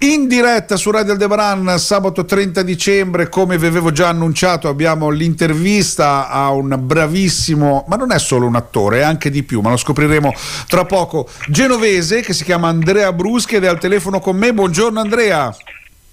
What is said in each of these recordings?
In diretta su Radio Aldebaran sabato 30 dicembre, come vi avevo già annunciato, abbiamo l'intervista a un bravissimo, ma non è solo un attore, è anche di più, ma lo scopriremo tra poco, genovese che si chiama Andrea Bruschi ed è al telefono con me. Buongiorno Andrea.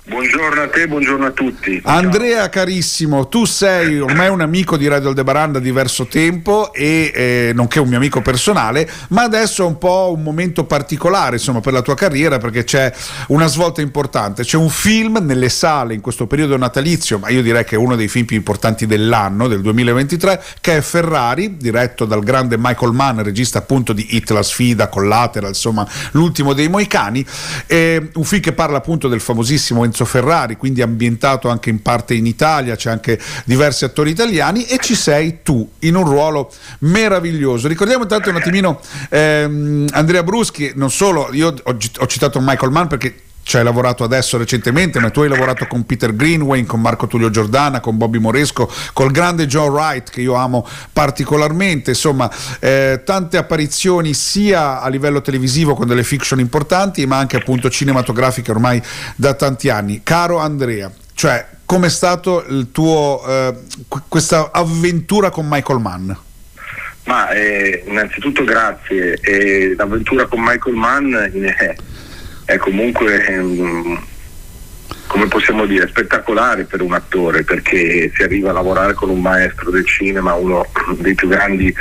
Buongiorno a te, buongiorno a tutti. Andrea Ciao. carissimo, tu sei ormai un amico di Radio Aldebaran da diverso tempo e eh, nonché un mio amico personale, ma adesso è un po' un momento particolare insomma, per la tua carriera perché c'è una svolta importante. C'è un film nelle sale in questo periodo natalizio, ma io direi che è uno dei film più importanti dell'anno, del 2023, che è Ferrari, diretto dal grande Michael Mann, regista appunto di Hit la sfida, Collateral, insomma l'ultimo dei Moicani. Eh, un film che parla appunto del famosissimo Enzo Ferrari, quindi ambientato anche in parte in Italia, c'è anche diversi attori italiani e ci sei tu in un ruolo meraviglioso. Ricordiamo intanto un attimino ehm, Andrea Bruschi, non solo, io ho, ho citato Michael Mann perché ci hai lavorato adesso recentemente, ma tu hai lavorato con Peter Greenway, con Marco Tullio Giordana, con Bobby Moresco, col grande John Wright che io amo particolarmente, insomma eh, tante apparizioni sia a livello televisivo con delle fiction importanti, ma anche appunto cinematografiche ormai da tanti anni. Caro Andrea, cioè com'è stato il tuo, eh, questa avventura con Michael Mann? Ma eh, innanzitutto grazie, eh, l'avventura con Michael Mann eh, è comunque ehm, come possiamo dire spettacolare per un attore perché si arriva a lavorare con un maestro del cinema, uno dei più grandi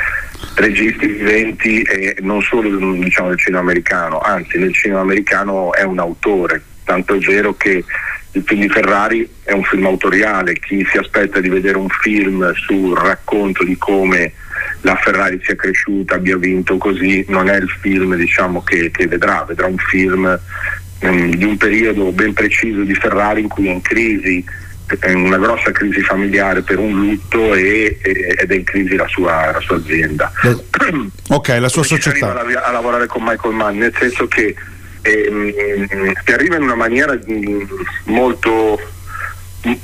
registi viventi e non solo diciamo, del cinema americano, anzi nel cinema americano è un autore, tanto è vero che il film di Ferrari è un film autoriale, chi si aspetta di vedere un film sul racconto di come la Ferrari sia cresciuta, abbia vinto così, non è il film diciamo, che, che, vedrà, vedrà un film um, di un periodo ben preciso di Ferrari in cui è in crisi, è una grossa crisi familiare per un lutto e, e, ed è in crisi la sua, la sua azienda. Ok, la sua Come società. Arriva a, a, lavorare con Michael Mann, nel senso che ehm, arriva in una maniera molto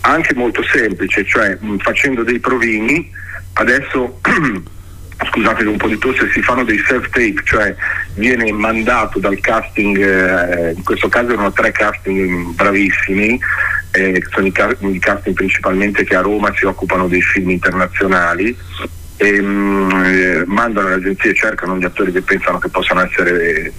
anche molto semplice, cioè facendo dei provini, adesso scusate un po' di tosse, si fanno dei self-tape, cioè viene mandato dal casting, eh, in questo caso erano tre casting bravissimi, eh, sono i, ca- i, casting principalmente che a Roma si occupano dei film internazionali, e, mh, mm, eh, mandano le agenzie, cercano gli attori che pensano che possano essere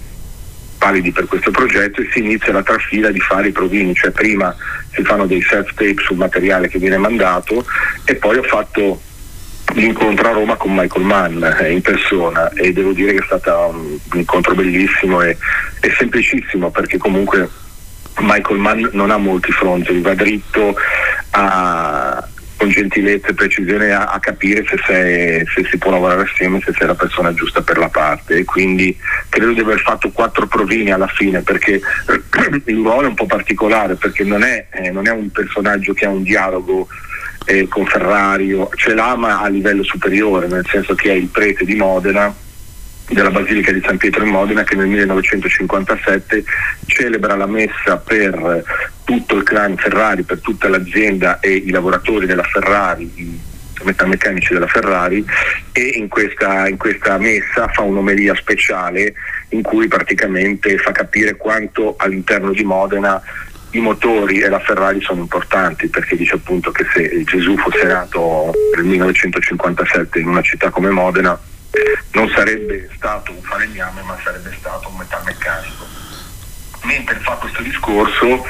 validi per questo progetto e si inizia la trafila di fare i provini, cioè prima si fanno dei self-tape sul materiale che viene mandato e poi ho fatto l'incontro a Roma con Michael Mann eh, in persona e devo dire che è stato un, incontro bellissimo e, e, semplicissimo perché comunque Michael Mann non ha molti fronti, va dritto a, con gentilezza e precisione a, a capire se, sei, se, si può lavorare assieme, se sei la persona giusta per la parte. E quindi credo di aver fatto quattro provini alla fine perché il ruolo è un po' particolare perché non è, eh, non è un personaggio che ha un dialogo eh, con ce l'ha ma a livello superiore, nel senso che è il prete di Modena della Basilica di San Pietro in Modena che nel 1957 celebra la messa per tutto il clan Ferrari, per tutta l'azienda e i lavoratori della Ferrari, i metalmeccanici della Ferrari e in questa, in questa messa fa un'omelia speciale in cui praticamente fa capire quanto all'interno di Modena i motori e la Ferrari sono importanti perché dice appunto che se Gesù fosse nato nel 1957 in una città come Modena non sarebbe stato un falegname ma sarebbe stato un metalmeccanico. Mentre fa questo discorso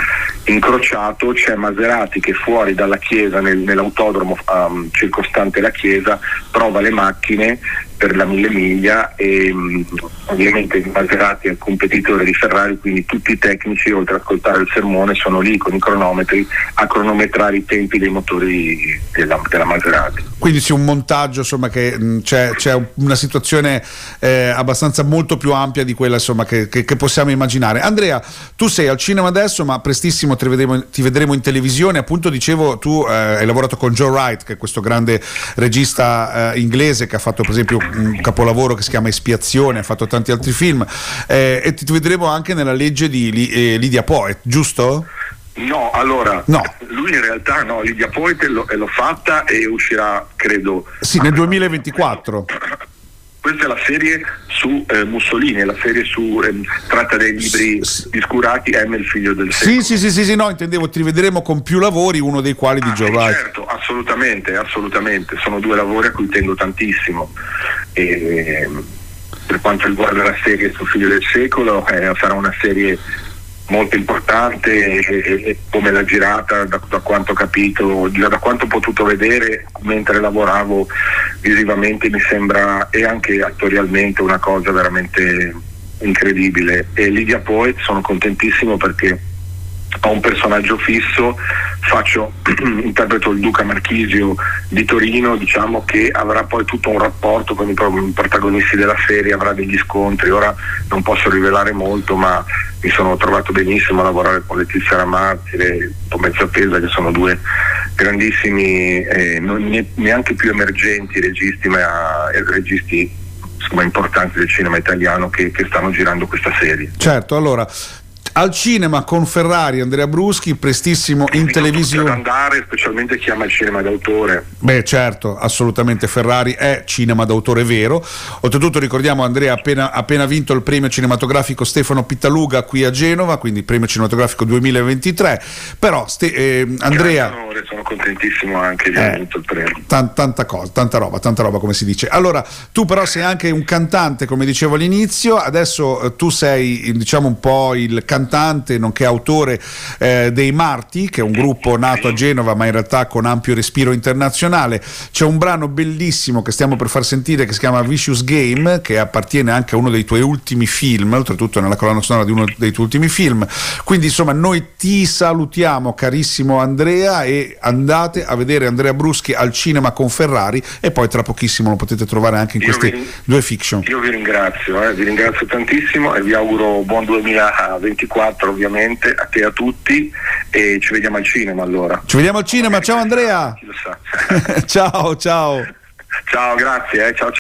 incrociato c'è Maserati che fuori dalla chiesa, nel, nell'autodromo um, circostante la chiesa, prova le macchine per la mille miglia e um, ovviamente Maserati è il competitore di Ferrari, quindi tutti i tecnici oltre ad ascoltare il sermone sono lì con i cronometri a cronometrare i tempi dei motori della, della Maserati. Quindi c'è un montaggio, insomma, che mh, c'è, c'è, una situazione eh, abbastanza molto più ampia di quella insomma, che, che, che possiamo immaginare. Andrea, tu sei al cinema adesso, ma prestissimo ti vedremo, ti vedremo in televisione. Appunto, dicevo, tu eh, hai lavorato con Joe Wright, che è questo grande regista eh, inglese che ha fatto, per esempio, un capolavoro che si chiama Espiazione, ha fatto tanti altri film. Eh, e ti, vedremo anche nella legge di eh, Lydia Poet, giusto? No, allora, no. lui in realtà no, Lydia Poet l'ho, fatta e uscirà, credo... Sì, nel 2024. questa è la serie su eh, Mussolini, la serie su, eh, tratta dei libri discurati M il figlio del secolo. Sì, sì, sì, sì, sì, no, intendevo, ti rivedremo con più lavori, uno dei quali di ah, Joe Wright. Certo, assolutamente, assolutamente, sono due lavori a cui tengo tantissimo. E, per quanto riguarda la serie sul figlio del secolo, eh, sarà una serie molto importante e, e come l'ha girata da, da, quanto ho capito, da quanto ho potuto vedere mentre lavoravo visivamente mi sembra e anche attorialmente una cosa veramente incredibile. E Lidia Poet sono contentissimo perché ho un personaggio fisso, faccio, interpreto il Duca Marchisio di Torino, diciamo che avrà poi tutto un rapporto con i protagonisti della serie, avrà degli scontri, ora non posso rivelare molto, ma mi sono trovato benissimo a lavorare con Letizia Ramazzi e Tomezza Pesa, che sono due grandissimi, eh, non neanche più emergenti registi, ma eh, registi insomma, importanti del cinema italiano che, che stanno girando questa serie. Certo, allora al cinema con Ferrari, Andrea Bruschi, prestissimo in televisione. Ad andare, specialmente chi ama il cinema d'autore. Beh, certo, assolutamente Ferrari è cinema d'autore vero. Oltretutto ricordiamo Andrea ha appena, appena vinto il premio cinematografico Stefano Pittaluga qui a Genova, quindi premio cinematografico 2023. Però ste, eh, Andrea onore, sono contentissimo anche di aver eh, vinto il premio. T- tanta cosa, tanta roba, tanta roba come si dice. Allora, tu però sei anche un cantante, come dicevo all'inizio, adesso eh, tu sei diciamo un po' il cantante cantante nonché autore eh, dei Marti, che è un gruppo nato a Genova ma in realtà con ampio respiro internazionale. C'è un brano bellissimo che stiamo per far sentire che si chiama Vicious Game, che appartiene anche a uno dei tuoi ultimi film, oltretutto nella colonna sonora di uno dei tuoi ultimi film. Quindi insomma noi ti salutiamo carissimo Andrea e andate a vedere Andrea Bruschi al cinema con Ferrari e poi tra pochissimo lo potete trovare anche in queste vi, due fiction. Io vi ringrazio, eh, vi ringrazio tantissimo e vi auguro buon 2024 24 ovviamente, a te e a tutti e ci vediamo al cinema allora. Ci vediamo al cinema, ciao Andrea! ciao, ciao! Ciao, grazie, eh. ciao ciao.